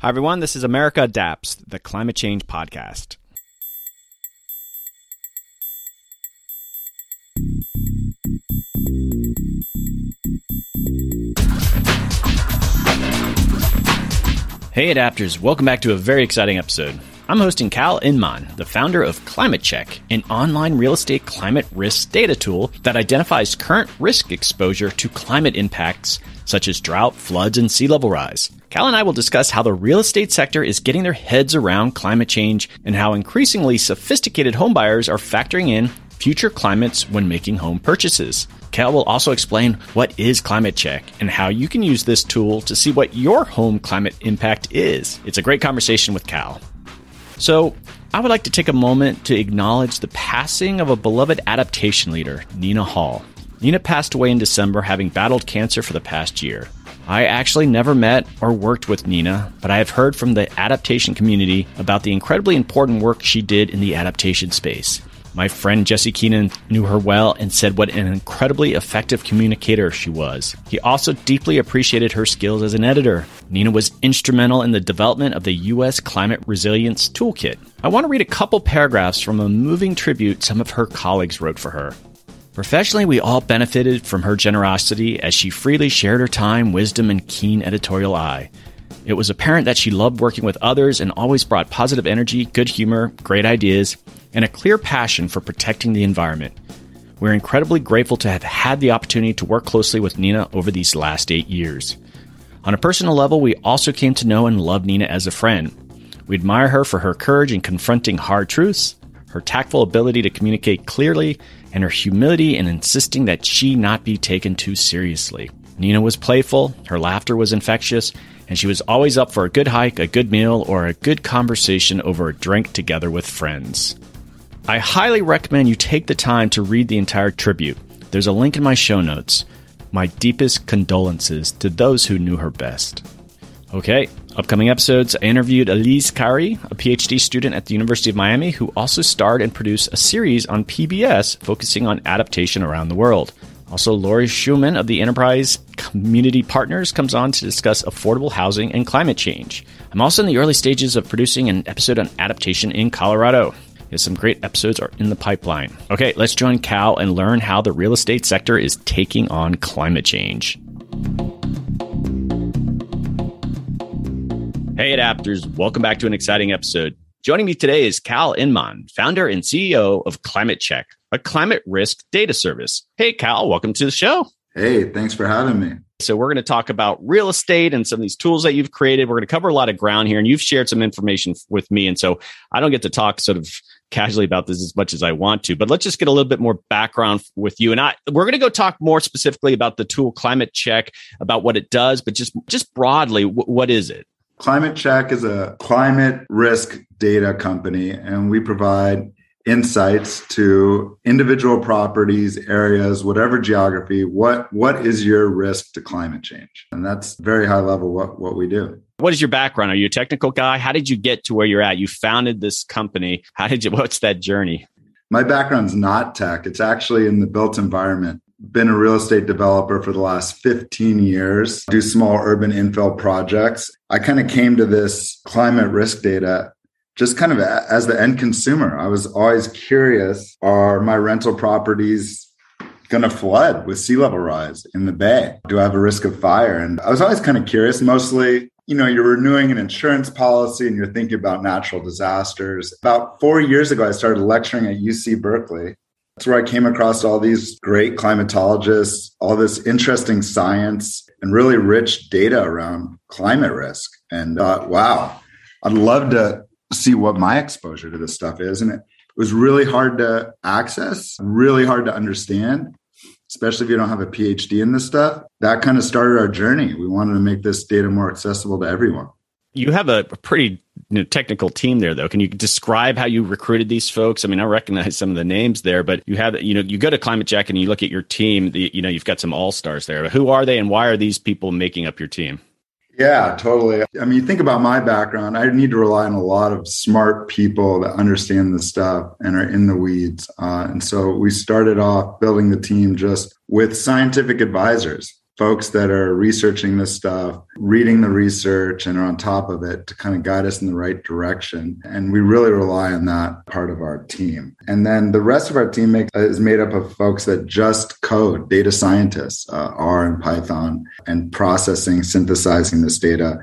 Hi, everyone. This is America Adapts, the climate change podcast. Hey, adapters. Welcome back to a very exciting episode. I'm hosting Cal Inman, the founder of Climate Check, an online real estate climate risk data tool that identifies current risk exposure to climate impacts such as drought, floods, and sea level rise. Cal and I will discuss how the real estate sector is getting their heads around climate change and how increasingly sophisticated homebuyers are factoring in future climates when making home purchases. Cal will also explain what is Climate Check and how you can use this tool to see what your home climate impact is. It's a great conversation with Cal. So, I would like to take a moment to acknowledge the passing of a beloved adaptation leader, Nina Hall. Nina passed away in December having battled cancer for the past year. I actually never met or worked with Nina, but I have heard from the adaptation community about the incredibly important work she did in the adaptation space. My friend Jesse Keenan knew her well and said what an incredibly effective communicator she was. He also deeply appreciated her skills as an editor. Nina was instrumental in the development of the U.S. Climate Resilience Toolkit. I want to read a couple paragraphs from a moving tribute some of her colleagues wrote for her. Professionally, we all benefited from her generosity as she freely shared her time, wisdom, and keen editorial eye. It was apparent that she loved working with others and always brought positive energy, good humor, great ideas, and a clear passion for protecting the environment. We're incredibly grateful to have had the opportunity to work closely with Nina over these last eight years. On a personal level, we also came to know and love Nina as a friend. We admire her for her courage in confronting hard truths, her tactful ability to communicate clearly, and her humility in insisting that she not be taken too seriously. Nina was playful, her laughter was infectious, and she was always up for a good hike, a good meal, or a good conversation over a drink together with friends. I highly recommend you take the time to read the entire tribute. There's a link in my show notes. My deepest condolences to those who knew her best. Okay, upcoming episodes I interviewed Elise Kari, a PhD student at the University of Miami, who also starred and produced a series on PBS focusing on adaptation around the world. Also, Laurie Schoeman of the Enterprise Community Partners comes on to discuss affordable housing and climate change. I'm also in the early stages of producing an episode on adaptation in Colorado. Yes, some great episodes are in the pipeline. Okay, let's join Cal and learn how the real estate sector is taking on climate change. Hey, adapters, welcome back to an exciting episode. Joining me today is Cal Inman, founder and CEO of Climate Check, a climate risk data service. Hey, Cal, welcome to the show. Hey, thanks for having me. So, we're going to talk about real estate and some of these tools that you've created. We're going to cover a lot of ground here, and you've shared some information with me. And so, I don't get to talk sort of casually about this as much as I want to, but let's just get a little bit more background with you. And I, we're going to go talk more specifically about the tool Climate Check, about what it does, but just just broadly, w- what is it? Climate Check is a climate risk data company, and we provide insights to individual properties, areas, whatever geography. What what is your risk to climate change? And that's very high level what, what we do. What is your background? Are you a technical guy? How did you get to where you're at? You founded this company. How did you what's that journey? My background's not tech. It's actually in the built environment been a real estate developer for the last 15 years, do small urban infill projects. I kind of came to this climate risk data just kind of as the end consumer. I was always curious are my rental properties going to flood with sea level rise in the bay? Do I have a risk of fire? And I was always kind of curious, mostly you know, you're renewing an insurance policy and you're thinking about natural disasters. About four years ago, I started lecturing at UC Berkeley. That's where I came across all these great climatologists, all this interesting science, and really rich data around climate risk. And thought, wow, I'd love to see what my exposure to this stuff is. And it was really hard to access, really hard to understand, especially if you don't have a PhD in this stuff. That kind of started our journey. We wanted to make this data more accessible to everyone. You have a pretty you know, technical team there, though. Can you describe how you recruited these folks? I mean, I recognize some of the names there, but you have, you know, you go to Climate Check and you look at your team. The, you know, you've got some all stars there. Who are they, and why are these people making up your team? Yeah, totally. I mean, think about my background, I need to rely on a lot of smart people that understand the stuff and are in the weeds. Uh, and so we started off building the team just with scientific advisors. Folks that are researching this stuff, reading the research, and are on top of it to kind of guide us in the right direction. And we really rely on that part of our team. And then the rest of our team is made up of folks that just code, data scientists, uh, R and Python, and processing, synthesizing this data.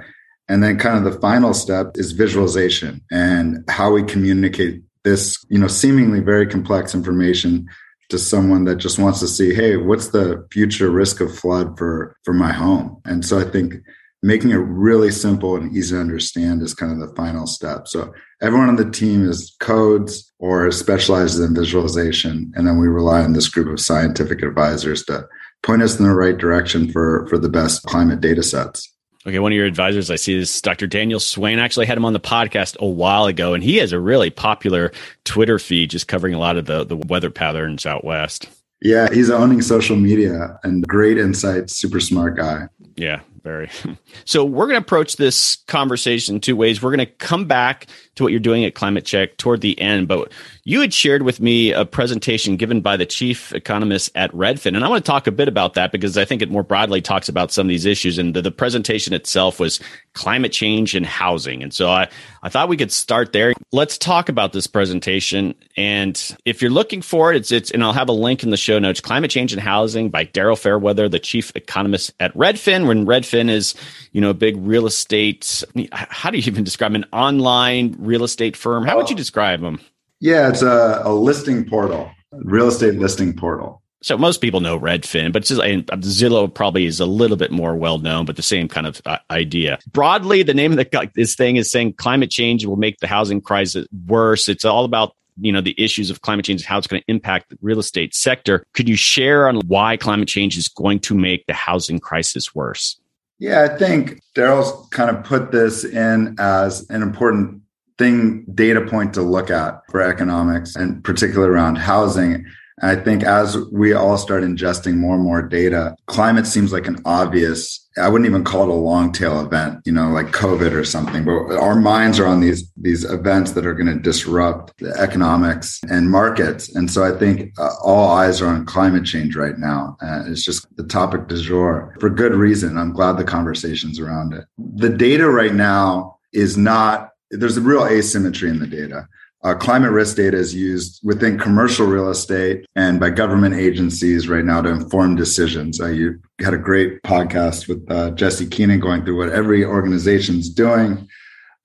And then kind of the final step is visualization and how we communicate this, you know, seemingly very complex information to someone that just wants to see, hey, what's the future risk of flood for for my home? And so I think making it really simple and easy to understand is kind of the final step. So everyone on the team is codes or specializes in visualization, and then we rely on this group of scientific advisors to point us in the right direction for for the best climate data sets. Okay, one of your advisors, I see this Dr. Daniel Swain. actually had him on the podcast a while ago, and he has a really popular Twitter feed just covering a lot of the, the weather patterns out west. Yeah, he's owning social media and great insights, super smart guy. Yeah, very. So we're going to approach this conversation two ways. We're going to come back to what you're doing at Climate Check toward the end, but you had shared with me a presentation given by the chief economist at Redfin, and I want to talk a bit about that because I think it more broadly talks about some of these issues. And the, the presentation itself was climate change and housing, and so I I thought we could start there. Let's talk about this presentation, and if you're looking for it, it's it's and I'll have a link in the show notes. Climate change and housing by Daryl Fairweather, the chief economist at Redfin. When Redfin is you know a big real estate, how do you even describe an online real estate firm? How would you describe them? Yeah, it's a, a listing portal, real estate listing portal. So most people know Redfin, but just, Zillow probably is a little bit more well known, but the same kind of uh, idea. Broadly, the name of the, this thing is saying climate change will make the housing crisis worse. It's all about you know the issues of climate change and how it's going to impact the real estate sector could you share on why climate change is going to make the housing crisis worse yeah i think Daryl's kind of put this in as an important thing data point to look at for economics and particularly around housing. And I think as we all start ingesting more and more data, climate seems like an obvious, I wouldn't even call it a long tail event, you know, like COVID or something, but our minds are on these, these events that are going to disrupt the economics and markets. And so I think uh, all eyes are on climate change right now. Uh, it's just the topic du jour for good reason. I'm glad the conversation's around it. The data right now is not there's a real asymmetry in the data. Uh, climate risk data is used within commercial real estate and by government agencies right now to inform decisions. Uh, you had a great podcast with uh, Jesse Keenan going through what every organization's doing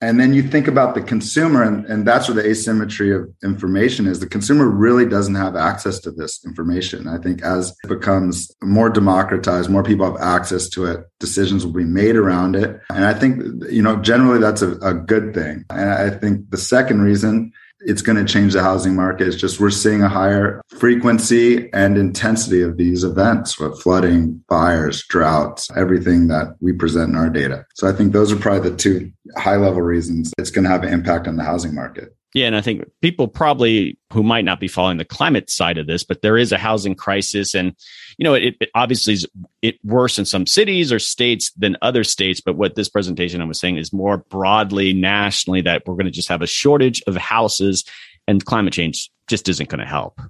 and then you think about the consumer, and, and that's where the asymmetry of information is. The consumer really doesn't have access to this information. I think as it becomes more democratized, more people have access to it, decisions will be made around it. And I think, you know, generally that's a, a good thing. And I think the second reason it's going to change the housing market. It's just we're seeing a higher frequency and intensity of these events with flooding, fires, droughts, everything that we present in our data. So I think those are probably the two high level reasons it's going to have an impact on the housing market. Yeah, and I think people probably who might not be following the climate side of this, but there is a housing crisis, and you know, it, it obviously is it worse in some cities or states than other states. But what this presentation I was saying is more broadly nationally that we're going to just have a shortage of houses, and climate change just isn't going to help.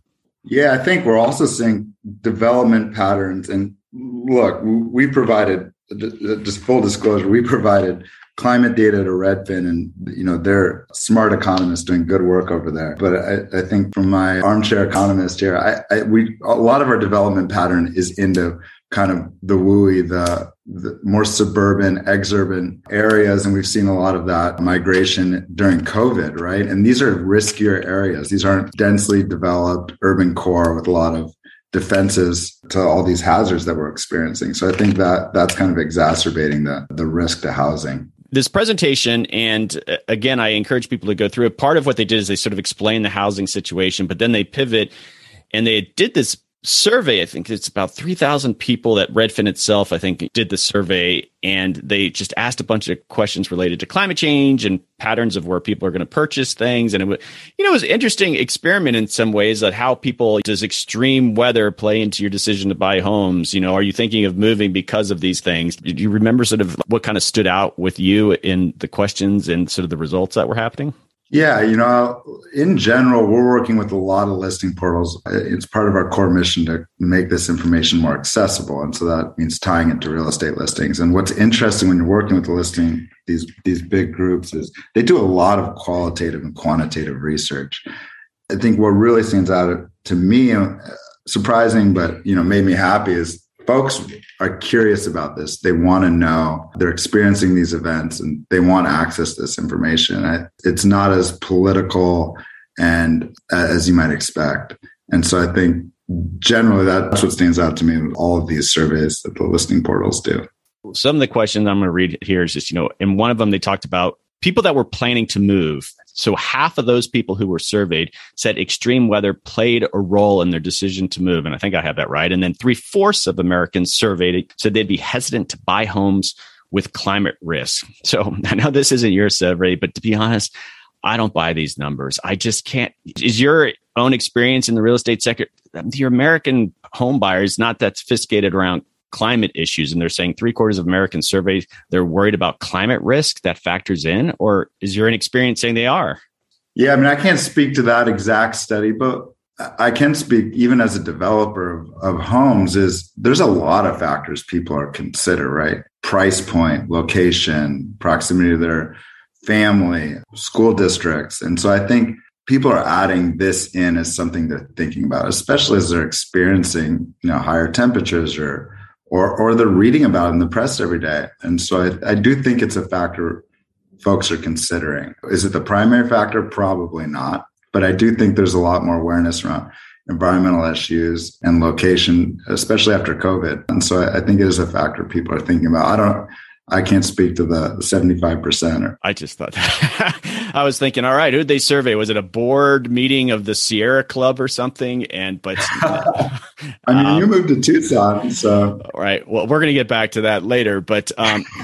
Yeah, I think we're also seeing development patterns, and look, we provided just full disclosure, we provided climate data to Redfin, and you know they're smart economists doing good work over there. But I, I think from my armchair economist here, I, I, we a lot of our development pattern is into kind of the WUI, the, the more suburban, exurban areas, and we've seen a lot of that migration during COVID, right? And these are riskier areas; these aren't densely developed urban core with a lot of defenses to all these hazards that we're experiencing. So I think that that's kind of exacerbating the the risk to housing this presentation, and uh, again, I encourage people to go through it. Part of what they did is they sort of explain the housing situation, but then they pivot and they did this survey. I think it's about 3,000 people that Redfin itself, I think, did the survey. And they just asked a bunch of questions related to climate change and patterns of where people are going to purchase things. And it was, you know, it was an interesting experiment in some ways that how people, does extreme weather play into your decision to buy homes? You know, are you thinking of moving because of these things? Do you remember sort of what kind of stood out with you in the questions and sort of the results that were happening? Yeah, you know, in general, we're working with a lot of listing portals. It's part of our core mission to make this information more accessible, and so that means tying it to real estate listings. And what's interesting when you're working with the listing these these big groups is they do a lot of qualitative and quantitative research. I think what really stands out to me, uh, surprising but you know made me happy, is folks are curious about this. They want to know. They're experiencing these events and they want to access this information. It's not as political and as you might expect. And so I think generally that's what stands out to me with all of these surveys that the listing portals do. Some of the questions I'm going to read here is just, you know, in one of them, they talked about people that were planning to move. So half of those people who were surveyed said extreme weather played a role in their decision to move. And I think I have that right. And then three fourths of Americans surveyed said they'd be hesitant to buy homes with climate risk. So I know this isn't your survey, but to be honest, I don't buy these numbers. I just can't. Is your own experience in the real estate sector, your American home buyers not that sophisticated around climate issues and they're saying three quarters of Americans surveyed they're worried about climate risk that factors in, or is your experience saying they are? Yeah, I mean, I can't speak to that exact study, but I can speak even as a developer of, of homes is there's a lot of factors people are consider, right? Price point, location, proximity to their family, school districts. And so I think people are adding this in as something they're thinking about, especially as they're experiencing, you know, higher temperatures or or or they're reading about it in the press every day. And so I, I do think it's a factor folks are considering. Is it the primary factor? Probably not. But I do think there's a lot more awareness around environmental issues and location, especially after COVID. And so I, I think it is a factor people are thinking about. I don't I can't speak to the 75%. Or- I just thought I was thinking, all right, who'd they survey? Was it a board meeting of the Sierra Club or something? And, but I mean, um, you moved to Tucson. So, right. Well, we're going to get back to that later. But um,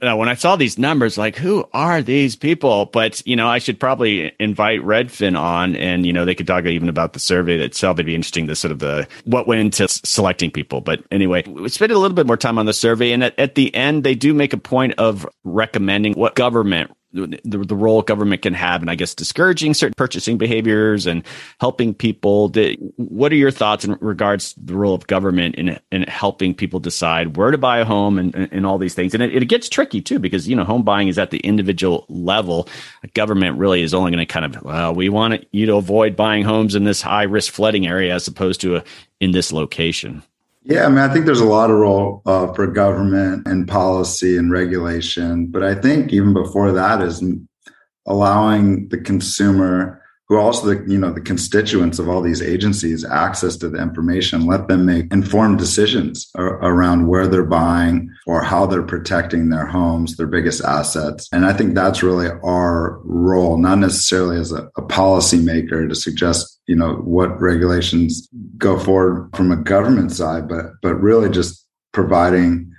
when I saw these numbers, like, who are these people? But, you know, I should probably invite Redfin on and, you know, they could talk even about the survey itself. It'd be interesting to sort of the what went into selecting people. But anyway, we spent a little bit more time on the survey. And at, at the end, they do make a point of recommending what government the, the role government can have and I guess discouraging certain purchasing behaviors and helping people. what are your thoughts in regards to the role of government in, in helping people decide where to buy a home and, and all these things? And it, it gets tricky too, because, you know, home buying is at the individual level. Government really is only going to kind of, well, we want you to avoid buying homes in this high risk flooding area as opposed to a, in this location. Yeah, I mean, I think there's a lot of role uh, for government and policy and regulation, but I think even before that is allowing the consumer who also the you know the constituents of all these agencies access to the information let them make informed decisions around where they're buying or how they're protecting their homes their biggest assets. And i think that's really our role not necessarily as a, a policy maker to suggest you know what regulations go forward from a government side but but really just providing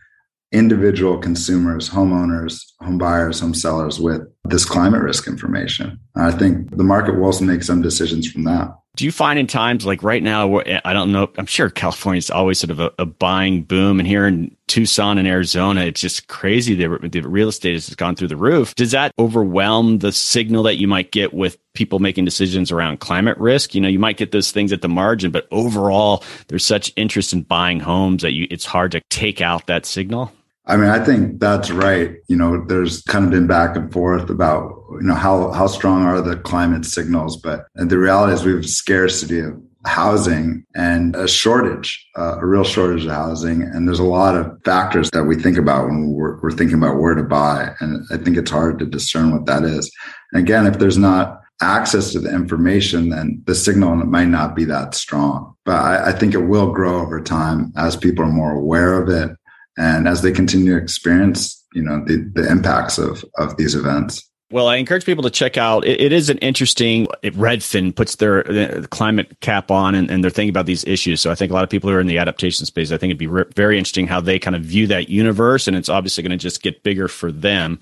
individual consumers, homeowners, home buyers, home sellers with this climate risk information. I think the market will also make some decisions from that. Do you find in times like right now, I don't know, I'm sure California is always sort of a, a, buying boom. And here in Tucson and Arizona, it's just crazy. The, the real estate has gone through the roof. Does that overwhelm the signal that you might get with people making decisions around climate risk? You know, you might get those things at the margin, but overall, there's such interest in buying homes that you, it's hard to take out that signal. I mean, I think that's right. You know, there's kind of been back and forth about, you know, how, how strong are the climate signals, but the reality is we have scarcity of housing and a shortage, uh, a real shortage of housing. And there's a lot of factors that we think about when we're, we're thinking about where to buy. And I think it's hard to discern what that is. And again, if there's not access to the information, then the signal might not be that strong. But I, I think it will grow over time as people are more aware of it and as they continue to experience you know the, the impacts of of these events well, I encourage people to check out. it, it is an interesting. Redfin puts their uh, climate cap on, and, and, they're thinking about these issues. So I think a lot of people who are in the adaptation space, I think it'd be re- very interesting how they kind of view that universe, and it's obviously going to just get bigger for them.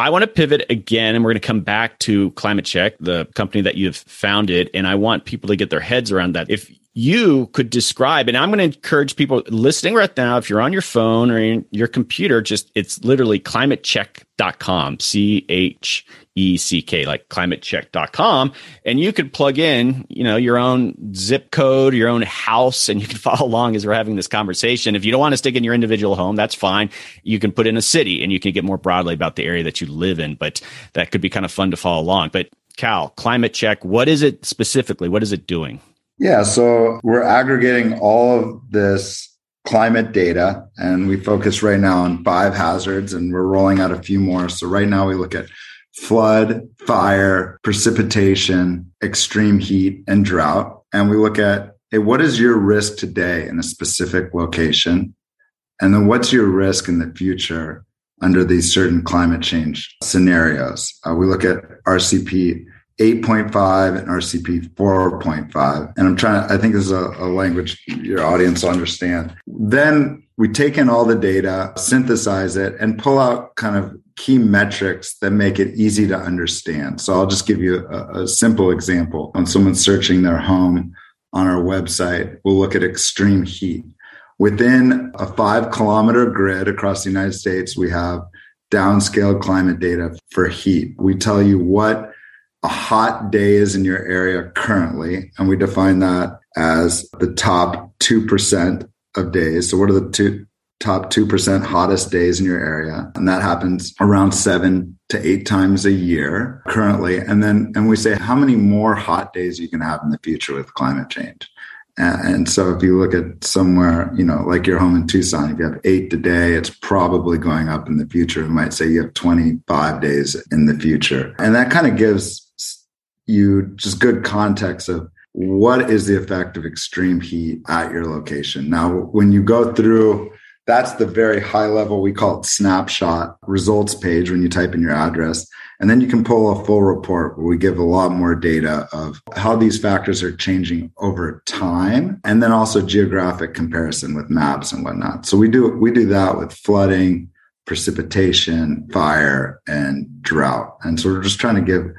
I want to pivot again, and we're going to come back to Climate Check, the company that you've founded, and I want people to get their heads around that. If you could describe, and I'm going to encourage people listening right now, if you're on your phone or your computer, just it's literally climatecheck.com, C H E C K, like climatecheck.com. And you could plug in, you know, your own zip code, your own house, and you can follow along as we're having this conversation. If you don't want to stick in your individual home, that's fine. You can put in a city and you can get more broadly about the area that you live in, but that could be kind of fun to follow along. But Cal, climate check, what is it specifically? What is it doing? Yeah, so we're aggregating all of this climate data and we focus right now on five hazards and we're rolling out a few more. So right now we look at flood, fire, precipitation, extreme heat, and drought. And we look at hey, what is your risk today in a specific location? And then what's your risk in the future under these certain climate change scenarios? Uh, we look at RCP 8.5 and RCP 4.5. And I'm trying to, I think this is a, a language your audience will understand. Then we take in all the data, synthesize it, and pull out kind of key metrics that make it easy to understand. So I'll just give you a, a simple example. When someone's searching their home on our website, we'll look at extreme heat. Within a five kilometer grid across the United States, we have downscaled climate data for heat. We tell you what a hot day is in your area currently, and we define that as the top 2% of days. So, what are the two top 2% hottest days in your area? And that happens around seven to eight times a year currently. And then, and we say how many more hot days you can have in the future with climate change. And so if you look at somewhere, you know, like your home in Tucson, if you have eight today, it's probably going up in the future. We might say you have 25 days in the future. And that kind of gives you just good context of what is the effect of extreme heat at your location. Now, when you go through, that's the very high level, we call it snapshot results page when you type in your address. And then you can pull a full report where we give a lot more data of how these factors are changing over time and then also geographic comparison with maps and whatnot. So we do we do that with flooding, precipitation, fire, and drought. And so we're just trying to give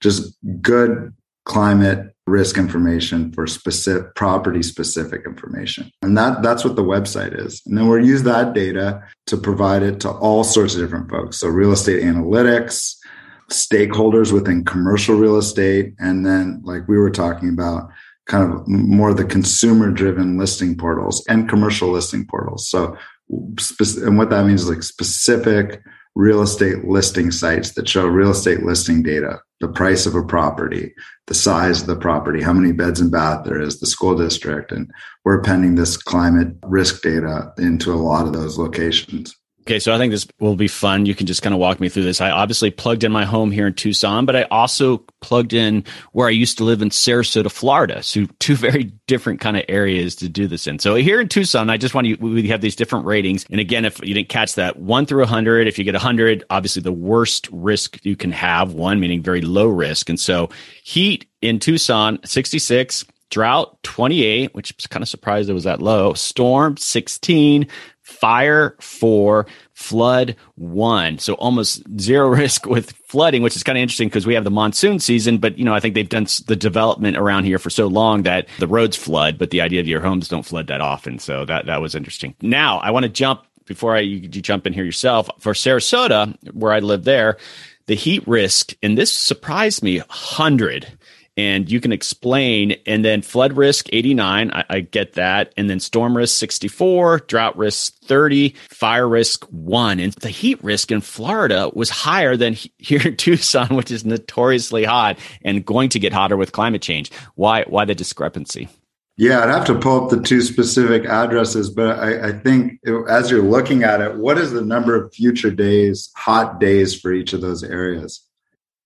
just good climate risk information for specific property specific information. And that that's what the website is. And then we'll use that data to provide it to all sorts of different folks. So real estate analytics stakeholders within commercial real estate and then like we were talking about kind of more the consumer driven listing portals and commercial listing portals. So and what that means is like specific real estate listing sites that show real estate listing data, the price of a property, the size of the property, how many beds and bath there is, the school district. And we're appending this climate risk data into a lot of those locations. Okay, so I think this will be fun. You can just kind of walk me through this. I obviously plugged in my home here in Tucson, but I also plugged in where I used to live in Sarasota, Florida. So two very different kind of areas to do this in. So here in Tucson, I just want to we have these different ratings. And again, if you didn't catch that, one through 100, if you get 100, obviously the worst risk you can have, one meaning very low risk. And so heat in Tucson, 66, drought 28 which kind of surprised it was that low storm 16 fire four, flood one. So almost zero risk with flooding, which is kind of interesting because we have the monsoon season, but you know, I think they've done the development around here for so long that the roads flood, but the idea of your homes don't flood that often. So that, that was interesting. Now I want to jump before I, you, you jump in here yourself for Sarasota, where I live there, the heat risk, and this surprised me, 100 and you can explain. And then flood risk 89, I, I, get that. And then storm risk 64, drought risk 30, fire risk one. And the heat risk in Florida was higher than here in Tucson, which is notoriously hot and going to get hotter with climate change. Why? Why the discrepancy? Yeah, I'd have to pull up the two specific addresses, but I, I think as you're looking at it, what is the number of future days, hot days for each of those areas?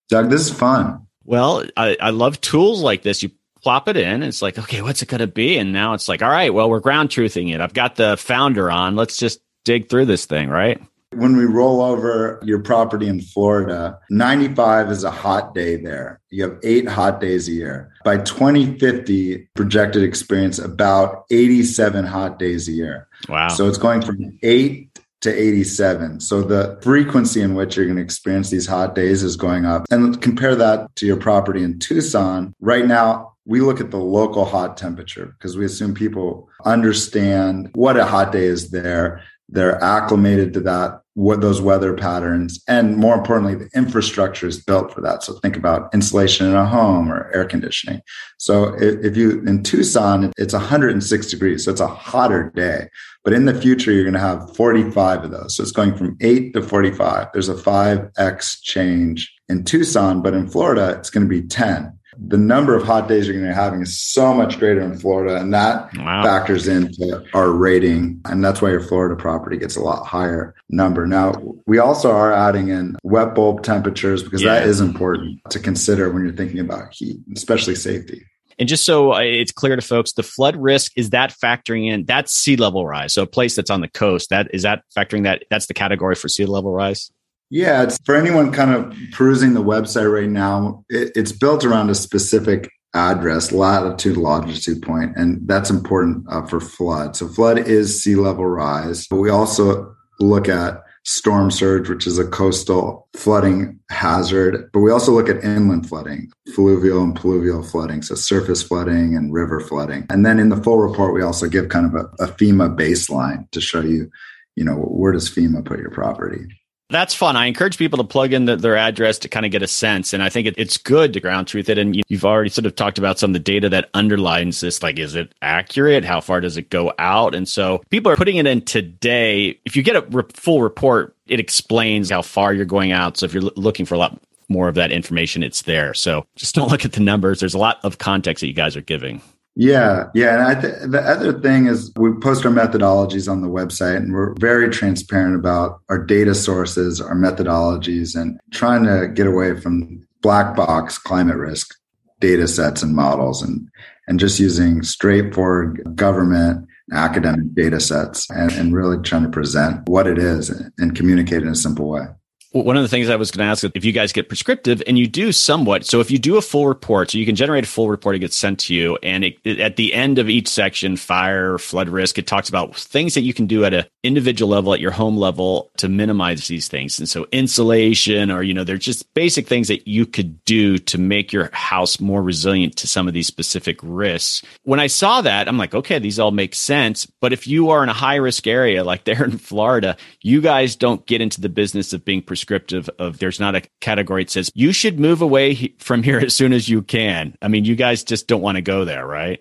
Doug, this is fun. Well, I, I love tools like this. You plop it in. it's like, okay, what's it going to be? And now it's like, all right, well, we're ground truthing it. I've got the founder on. Let's just dig through this thing, right? When we roll over your property in Florida, 95 is a hot day there. You have eight hot days a year. By 2050, projected experience about 87 hot days a year. Wow. So it's going from eight to 87. So the frequency in which you're going to experience these hot days is going up. And compare that to your property in Tucson. Right now, we look at the local hot temperature because we assume people understand what a hot day is there. They're acclimated to that, what those weather patterns, and more importantly, the infrastructure is built for that. So think about insulation in a home or air conditioning. So if you in Tucson, it's 106 degrees, so it's a hotter day. But in the future, you're going to have 45 of those. So it's going from eight to 45. There's a 5x change in Tucson, but in Florida, it's going to be 10 the number of hot days you're going to be having is so much greater in Florida, and that wow. factors into our rating, and that's why your Florida property gets a lot higher number. Now, we also are adding in wet bulb temperatures because yeah. that is important to consider when you're thinking about heat, especially safety. And just so it's clear to folks, the flood risk is that factoring in that's sea level rise. So a place that's on the coast, that is that factoring that that's the category for sea level rise. Yeah, it's for anyone kind of perusing the website right now. It, it's built around a specific address, latitude, longitude point, and that's important uh, for flood. So flood is sea level rise, but we also look at storm surge, which is a coastal flooding hazard. But we also look at inland flooding, fluvial and pluvial flooding, so surface flooding and river flooding. And then in the full report, we also give kind of a, a FEMA baseline to show you, you know, where does FEMA put your property. That's fun. I encourage people to plug in the, their address to kind of get a sense. And I think it, it's good to ground truth it. And you, you've already sort of talked about some of the data that underlines this. Like, is it accurate? How far does it go out? And so people are putting it in today. If you get a re- full report, it explains how far you're going out. So if you're l- looking for a lot more of that information, it's there. So just don't look at the numbers. There's a lot of context that you guys are giving. Yeah, yeah. And I th- the other thing is we post our methodologies on the website and we're very transparent about our data sources, our methodologies, and trying to get away from black box climate risk data sets and models and, and just using straightforward government academic data sets and, and really trying to present what it is and communicate in a simple way one of the things I was going to ask if you guys get prescriptive and you do somewhat. So if you do a full report, so you can generate a full report, it gets sent to you. And it, it, at the end of each section, fire, flood risk, it talks about things that you can do at an individual level, at your home level to minimize these things. And so insulation or, you know, they're just basic things that you could do to make your house more resilient to some of these specific risks. When I saw that, I'm like, okay, these all make sense. But if you are in a high risk area, like there in Florida, you guys don't get into the business of being prescriptive prescriptive of there's not a category that says you should move away from here as soon as you can. I mean, you guys just don't want to go there, right?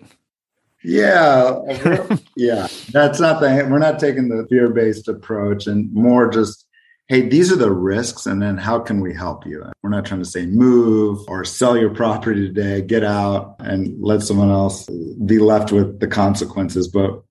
Yeah, yeah. That's not the. We're not taking the fear based approach, and more just, hey, these are the risks, and then how can we help you? We're not trying to say move or sell your property today, get out, and let someone else be left with the consequences. But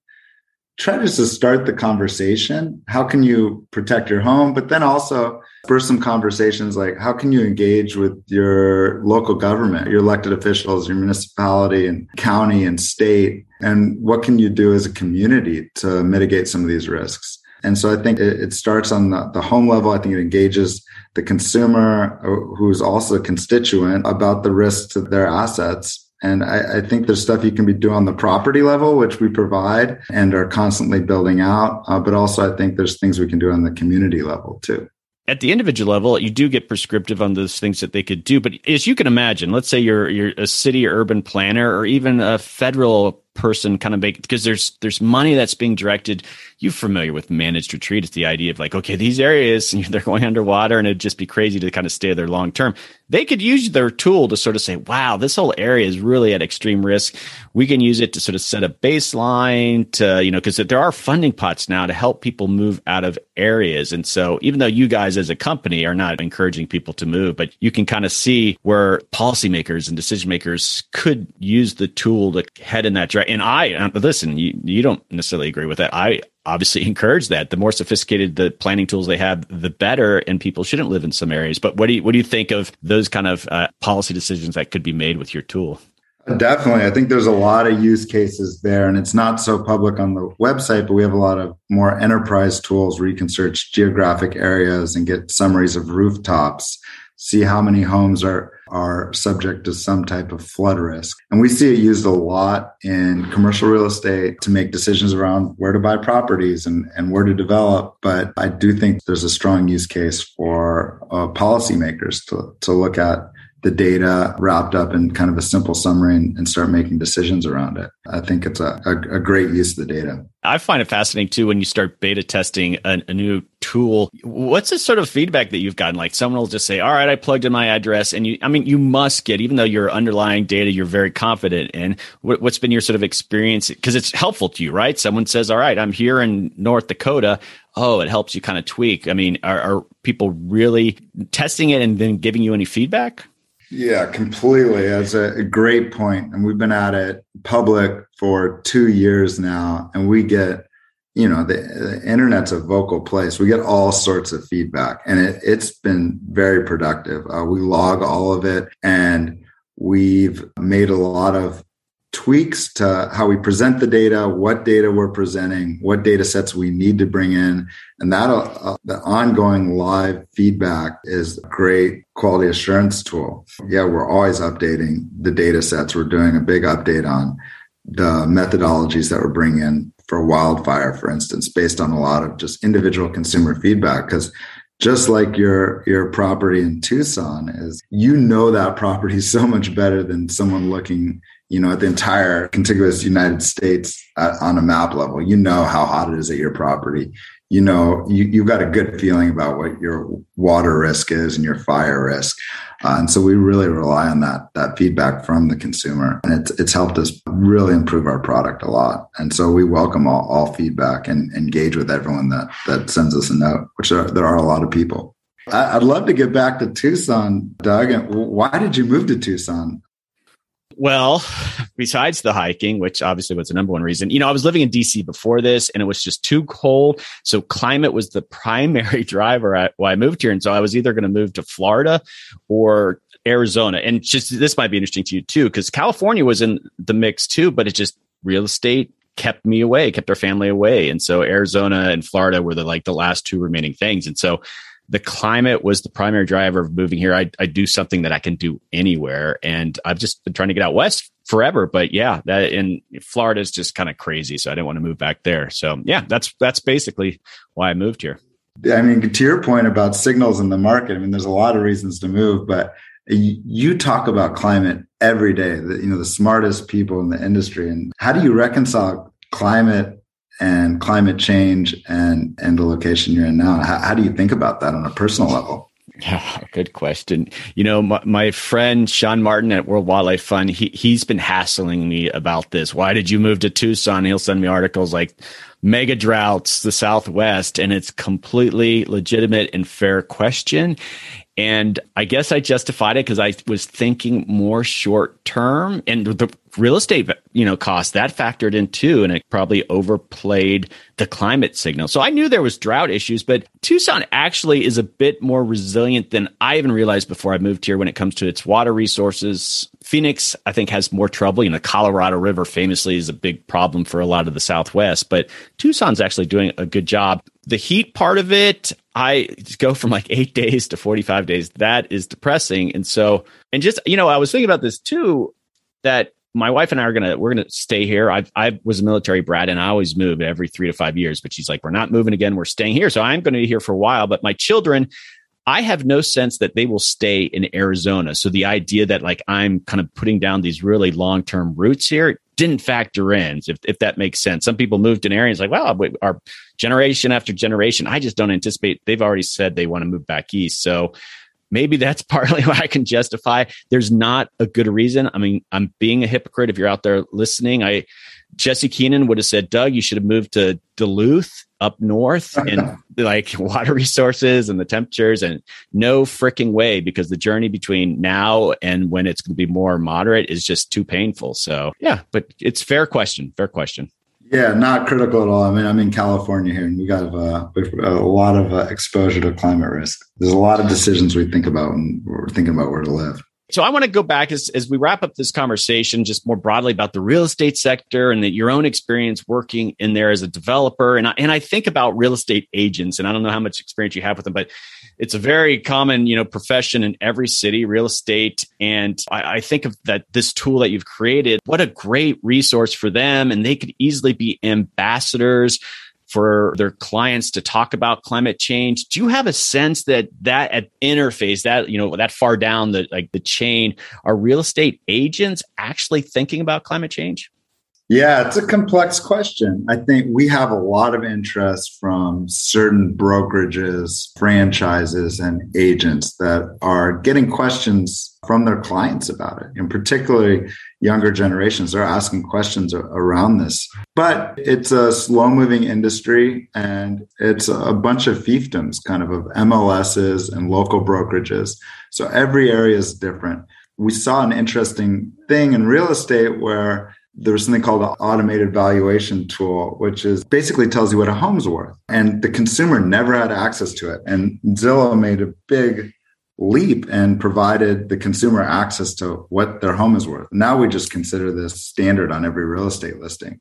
try just to start the conversation. How can you protect your home? But then also spur some conversations like how can you engage with your local government, your elected officials, your municipality and county and state? And what can you do as a community to mitigate some of these risks? And so I think it, it starts on the, the, home level. I think it engages the consumer uh, who's also a constituent about the risk to their assets and I, I, think there's stuff you can be doing on the property level, which we provide and are constantly building out. Uh, but also, I think there's things we can do on the community level too. At the individual level, you do get prescriptive on those things that they could do. But as you can imagine, let's say you're you're a city urban planner or even a federal person kind of make because there's there's money that's being directed. You're familiar with managed retreat? It's the idea of like okay these areas they're going underwater and it'd just be crazy to kind of stay there long term. They could use their tool to sort of say wow this whole area is really at extreme risk. We can use it to sort of set a baseline to you know because there are funding pots now to help people move out of areas. And so even though you guys as a company are not encouraging people to move but you can kind of see where policymakers and decision makers could use the tool to head in that direction and I uh, listen. You you don't necessarily agree with that. I obviously encourage that. The more sophisticated the planning tools they have, the better. And people shouldn't live in some areas. But what do you what do you think of those kind of uh, policy decisions that could be made with your tool? Definitely. I think there's a lot of use cases there, and it's not so public on the website, but we have a lot of more enterprise tools where you can search geographic areas and get summaries of rooftops, see how many homes are are subject to some type of flood risk. And we see it used a lot in commercial real estate to make decisions around where to buy properties and, and where to develop. But I do think there's a strong use case for uh, policymakers to, to look at the data wrapped up in kind of a simple summary and, and start making decisions around it. I think it's a, a, a, great use of the data. I find it fascinating too when you start beta testing a, a, new tool. What's the sort of feedback that you've gotten? Like someone will just say, All right, I plugged in my address. And you, I mean, you must get, even though your underlying data you're very confident in, what, what's been your sort of experience? Because it's helpful to you, right? Someone says, All right, I'm here in North Dakota oh, it helps you kind of tweak. I mean, are, are, people really testing it and then giving you any feedback? Yeah, completely. That's a, great point. And we've been at it public for two years now, and we get, you know, the, the internet's a vocal place. We get all sorts of feedback, and it, has been very productive. Uh, we log all of it, and we've made a lot of tweaks to how we present the data, what data we're presenting, what data sets we need to bring in. And that uh, the ongoing live feedback is a great quality assurance tool. Yeah, we're always updating the data sets. We're doing a big update on the methodologies that we're bringing in for wildfire, for instance, based on a lot of just individual consumer feedback. Because just like your your property in Tucson is you know that property so much better than someone looking you know, at the entire contiguous United States uh, on a map level. You know how hot it is at your property. You know, you, you've got a good feeling about what your water risk is and your fire risk. Uh, and so we really rely on that that feedback from the consumer, and it's it's helped us really improve our product a lot. And so we welcome all, all feedback and engage with everyone that that sends us a note, which are, there are a lot of people. I'd love to get back to Tucson, Doug. Why did you move to Tucson? Well, besides the hiking, which obviously was the number one reason, you know, I was living in DC before this and it was just too cold. So climate was the primary driver at, why I moved here. And so I was either going to move to Florida or Arizona. And just this might be interesting to you too, because California was in the mix too, but it just real estate kept me away, kept our family away. And so Arizona and Florida were the like the last two remaining things. And so the climate was the primary driver of moving here. I, I do something that I can do anywhere. And I've just been trying to get out west forever. But yeah, that in Florida is just kind of crazy. So I didn't want to move back there. So yeah, that's that's basically why I moved here. I mean, to your point about signals in the market, I mean, there's a lot of reasons to move, but you talk about climate every day. The, you know, the smartest people in the industry, and how do you reconcile climate and climate change and and the location you're in now. How, how, do you think about that on a personal level? Yeah good question. You know my, my friend sean martin at world wildlife fund he, he's been hassling me about this. Why did you move to tucson? He'll send me articles like mega droughts the southwest and it's completely legitimate and fair question and I guess I justified it because I was thinking more short term and the real estate, you know, cost that factored in too. And it probably overplayed the climate signal. So I knew there was drought issues, but Tucson actually is a bit more resilient than I even realized before I moved here when it comes to its water resources. Phoenix, I think, has more trouble. You know, the Colorado River famously is a big problem for a lot of the Southwest, but Tucson's actually doing a good job. The heat part of it, I go from like eight days to 45 days. That is depressing. And so, and just, you know, I was thinking about this too, that my wife and I are gonna we're gonna stay here. I I was a military brat and I always move every three to five years, but she's like, we're not moving again. We're staying here, so I'm going to be here for a while. But my children, I have no sense that they will stay in Arizona. So the idea that like I'm kind of putting down these really long term roots here didn't factor in, if, if that makes sense. Some people moved in areas like, well, our generation after generation, I just don't anticipate. They've already said they want to move back east. So maybe that's partly why I can justify. There's not a good reason. I mean, I'm being a hypocrite if you're out there listening. I Jesse Keenan would have said, Doug, you should have moved to Duluth up north and like water resources and the temperatures and no freaking way because the journey between now and when it's going to be more moderate is just too painful. So yeah, but it's fair question. Fair question. Yeah, not critical at all. I mean, I'm in California here, and we got uh, a lot of uh, exposure to climate risk. There's a lot of decisions we think about when we're thinking about where to live. So I want to go back as, as we wrap up this conversation, just more broadly about the real estate sector and that your own experience working in there as a developer. And I, and I think about real estate agents, and I don't know how much experience you have with them, but it's a very common, you know, profession in every city, real estate. And I, I think of that this tool that you've created, what a great resource for them. And they could easily be ambassadors for their clients to talk about climate change. Do you have a sense that that at interface, that, you know, that far down the, like the chain, are real estate agents actually thinking about climate change? Yeah, it's a complex question. I think we have a lot of interest from certain brokerages, franchises, and agents that are getting questions from their clients about it, and particularly younger generations. They're asking questions around this. But it's a slow moving industry and it's a bunch of fiefdoms, kind of of MLSs and local brokerages. So every area is different. We saw an interesting thing in real estate where there was something called an automated valuation tool, which is basically tells you what a home's worth. And the consumer never had access to it. And Zillow made a big leap and provided the consumer access to what their home is worth. Now we just consider this standard on every real estate listing.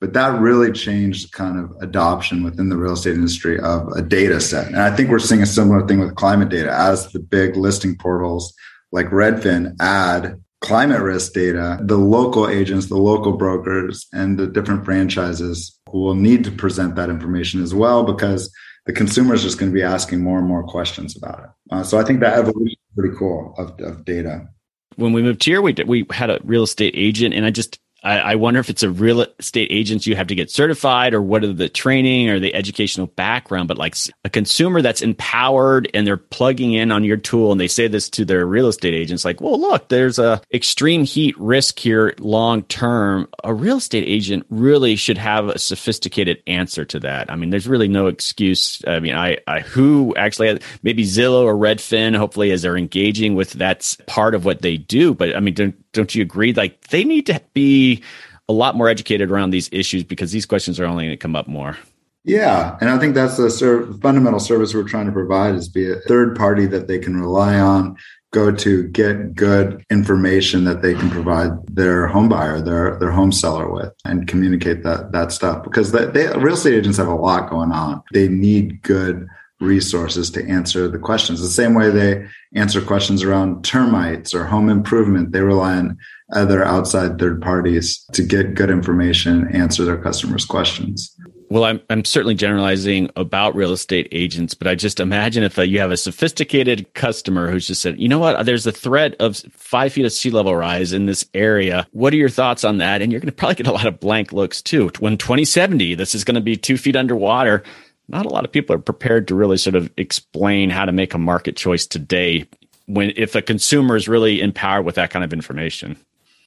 But that really changed kind of adoption within the real estate industry of a data set. And I think we're seeing a similar thing with climate data as the big listing portals like Redfin add climate risk data, the local agents, the local brokers, and the different franchises will need to present that information as well because the consumer is just going to be asking more and more questions about it. Uh, so I think that evolution is pretty cool of, of data. When we moved here, we we had a real estate agent, and I just I, I, wonder if it's a real estate agent you have to get certified or what are the training or the educational background but like a consumer that's empowered and they're plugging in on your tool and they say this to their real estate agents like well look there's a extreme heat risk here long term. A real estate agent really should have a sophisticated answer to that. I mean there's really no excuse. I mean i, I who actually maybe zillow or redfin hopefully as they're engaging with that's part of what they do but i mean don't, you agree like they need to be a lot more educated around these issues because these questions are only going to come up more. Yeah, and I think that's the ser- fundamental service we're trying to provide is be a third party that they can rely on, go to get good information that they can provide their home buyer, their their home seller with, and communicate that that stuff because they, they, real estate agents have a lot going on. They need good resources to answer the questions. The same way they answer questions around termites or home improvement, they rely on other outside third parties to get good information, answer their customers' questions. Well, I'm, I'm certainly generalizing about real estate agents, but I just imagine if uh, you have a sophisticated customer who's just said, you know what, there's a threat of five feet of sea level rise in this area. What are your thoughts on that? And you're going to probably get a lot of blank looks too. When 2070, this is going to be two feet underwater. Not a lot of people are prepared to really sort of explain how to make a market choice today when if a consumer is really empowered with that kind of information.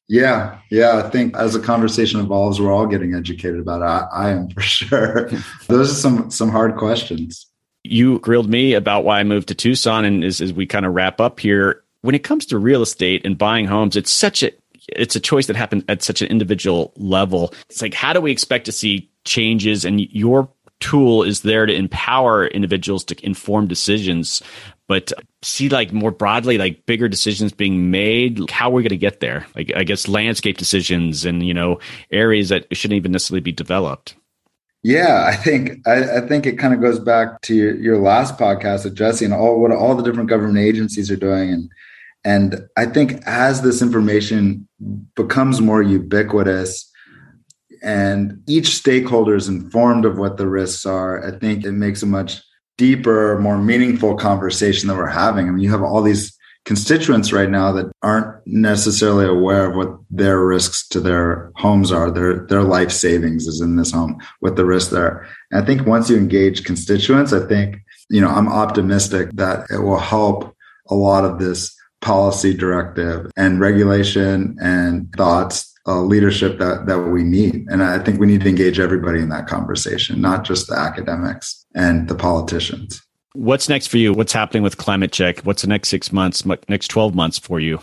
Yeah, yeah. I think as the conversation evolves, we're all getting educated about it. I, I am for sure. Those are some some hard questions. You grilled me about why I moved to Tucson, and as, as we kind of wrap up here, when it comes to real estate and buying homes, it's such a it's a choice that happens at such an individual level. It's like how do we expect to see changes? And your tool is there to empower individuals to inform decisions but see like more broadly like bigger decisions being made like how are we going to get there? Like i guess landscape decisions and you know areas that shouldn't even necessarily be developed. Yeah i think i, I think it kind of goes back to your, your last podcast with jesse and all what all the different government agencies are doing. And and i think as this information becomes more ubiquitous and each stakeholder is informed of what the risks are i think it makes a much deeper, more meaningful conversation that we're having. I mean, you have all these constituents right now that aren't necessarily aware of what their risks to their homes are. Their their life savings is in this home, what the risks there. And I think once you engage constituents, I think you know I'm optimistic that it will help a lot of this policy directive and regulation and thoughts uh, leadership that that we need. And I think we need to engage everybody in that conversation, not just the academics and the politicians. What's next for you? What's happening with Climate Check? What's the next six months, next 12 months for you?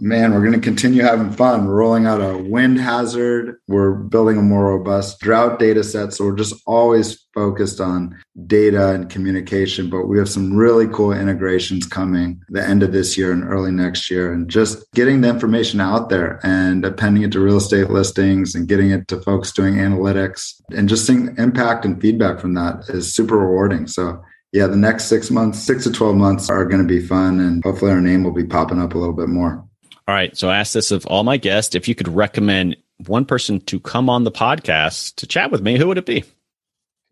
Man, we're going to continue having fun. We're rolling out a wind hazard. We're building a more robust drought data set. So we're just always focused on data and communication. But we have some really cool integrations coming the end of this year and early next year. And just getting the information out there and appending it to real estate listings and getting it to folks doing analytics and just seeing impact and feedback from that is super rewarding. So yeah, the next six months, six to 12 months are going to be fun. And hopefully our name will be popping up a little bit more. All right. So I asked this of all my guests. If you could recommend one person to come on the podcast to chat with me, who would it be?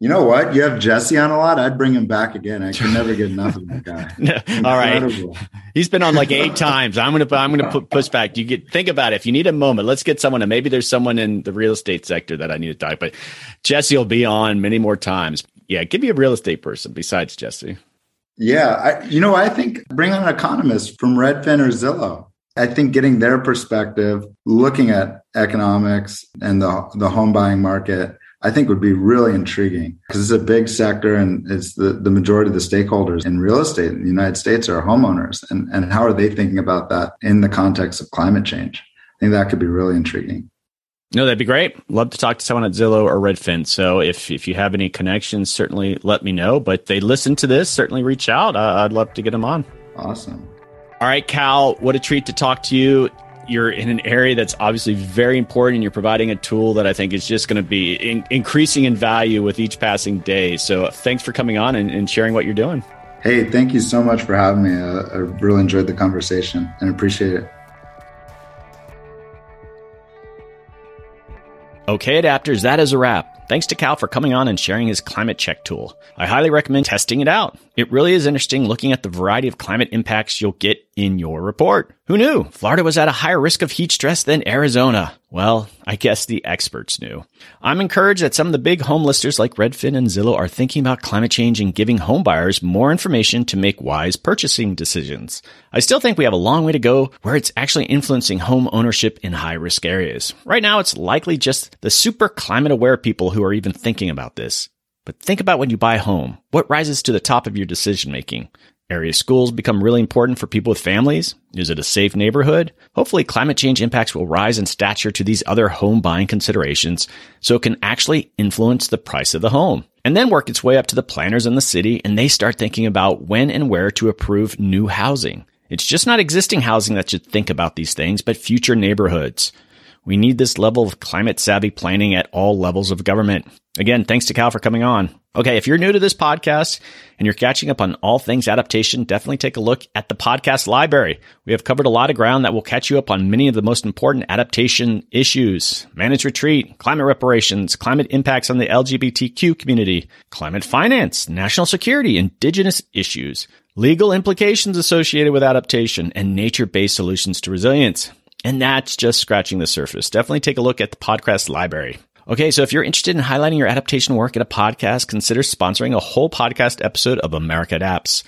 You know what? You have Jesse on a lot. I'd bring him back again. I can never get enough of that guy. All right, he's been on like eight times. I'm gonna I'm gonna put push back. You get think about it. If you need a moment, let's get someone. And maybe there's someone in the real estate sector that I need to talk. But Jesse will be on many more times. Yeah, give me a real estate person besides Jesse. Yeah, I, you know, I think bring on an economist from Redfin or Zillow. I think getting their perspective, looking at economics and the the home buying market I think would be really intriguing because it's a big sector and it's the, the majority of the stakeholders in real estate in the United States are homeowners. And, and how are they thinking about that in the context of climate change? I think that could be really intriguing. No, that'd be great. Love to talk to someone at Zillow or Redfin. So if, if you have any connections, certainly let me know. But they listen to this, certainly reach out. Uh, I'd love to get them on. Awesome. All right, Cal, what a treat to talk to you you're in an area that's obviously very important and you're providing a tool that I think is just going to be in, increasing in value with each passing day. So thanks for coming on and, and, sharing what you're doing. Hey, thank you so much for having me. I, I really enjoyed the conversation and appreciate it. Okay, adapters, that is a wrap. Thanks to Cal for coming on and sharing his climate check tool. I highly recommend testing it out. It really is interesting looking at the variety of climate impacts you'll get in your report. Who knew? Florida was at a higher risk of heat stress than Arizona. Well, I guess the experts knew. I'm encouraged that some of the big home listers like Redfin and Zillow are thinking about climate change and giving homebuyers more information to make wise purchasing decisions. I still think we have a long way to go where it's actually influencing home ownership in high risk areas. Right now, it's likely just the super climate aware people who are even thinking about this. But think about when you buy a home. What rises to the top of your decision making? Area schools become really important for people with families. Is it a safe neighborhood? Hopefully climate change impacts will rise in stature to these other home buying considerations so it can actually influence the price of the home and then work its way up to the planners in the city and they start thinking about when and where to approve new housing. It's just not existing housing that should think about these things, but future neighborhoods. We need this level of climate savvy planning at all levels of government. Again, thanks to Cal for coming on. Okay, if you're new to this podcast and you're catching up on all things adaptation, definitely take a look at the podcast library. We have covered a lot of ground that will catch you up on many of the most important adaptation issues managed retreat, climate reparations, climate impacts on the LGBTQ community, climate finance, national security, indigenous issues, legal implications associated with adaptation, and nature based solutions to resilience. And that's just scratching the surface. Definitely take a look at the podcast library. Okay, so if you're interested in highlighting your adaptation work in a podcast, consider sponsoring a whole podcast episode of America Adapts.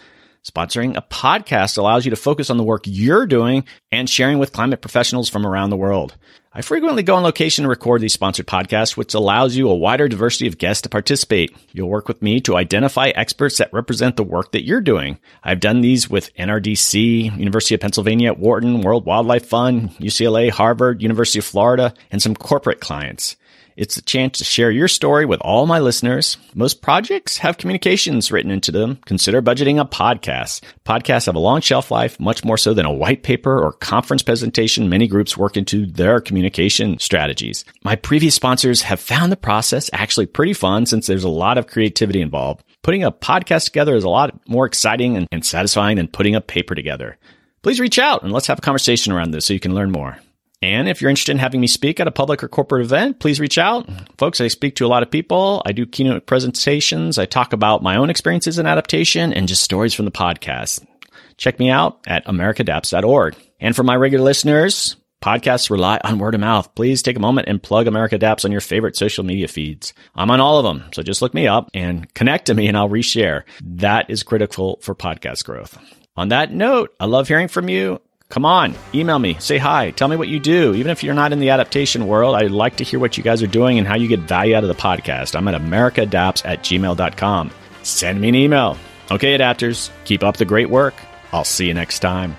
Sponsoring a podcast allows you to focus on the work you're doing and sharing with climate professionals from around the world. I frequently go on location to record these sponsored podcasts, which allows you a wider diversity of guests to participate. You'll work with me to identify experts that represent the work that you're doing. I've done these with NRDC, University of Pennsylvania at Wharton, World Wildlife Fund, UCLA, Harvard, University of Florida, and some corporate clients. It's a chance to share your story with all my listeners. Most projects have communications written into them. Consider budgeting a podcast. Podcasts have a long shelf life, much more so than a white paper or conference presentation many groups work into their communication strategies. My previous sponsors have found the process actually pretty fun since there's a lot of creativity involved. Putting a podcast together is a lot more exciting and, satisfying than putting a paper together. Please reach out and let's have a conversation around this so you can learn more. And if you're interested in having me speak at a public or corporate event, please reach out. Folks, I speak to a lot of people. I do keynote presentations. I talk about my own experiences in adaptation and just stories from the podcast. Check me out at americaadapts.org. And for my regular listeners, podcasts rely on word of mouth. Please take a moment and plug America Adapts on your favorite social media feeds. I'm on all of them. So just look me up and connect to me and I'll reshare. That is critical for podcast growth. On that note, I love hearing from you. Come on, email me, say hi, tell me what you do. Even if you're not in the adaptation world, I'd like to hear what you guys are doing and how you get value out of the podcast. I'm at americaadapts at gmail.com. Send me an email. Okay, adapters, keep up the great work. I'll see you next time.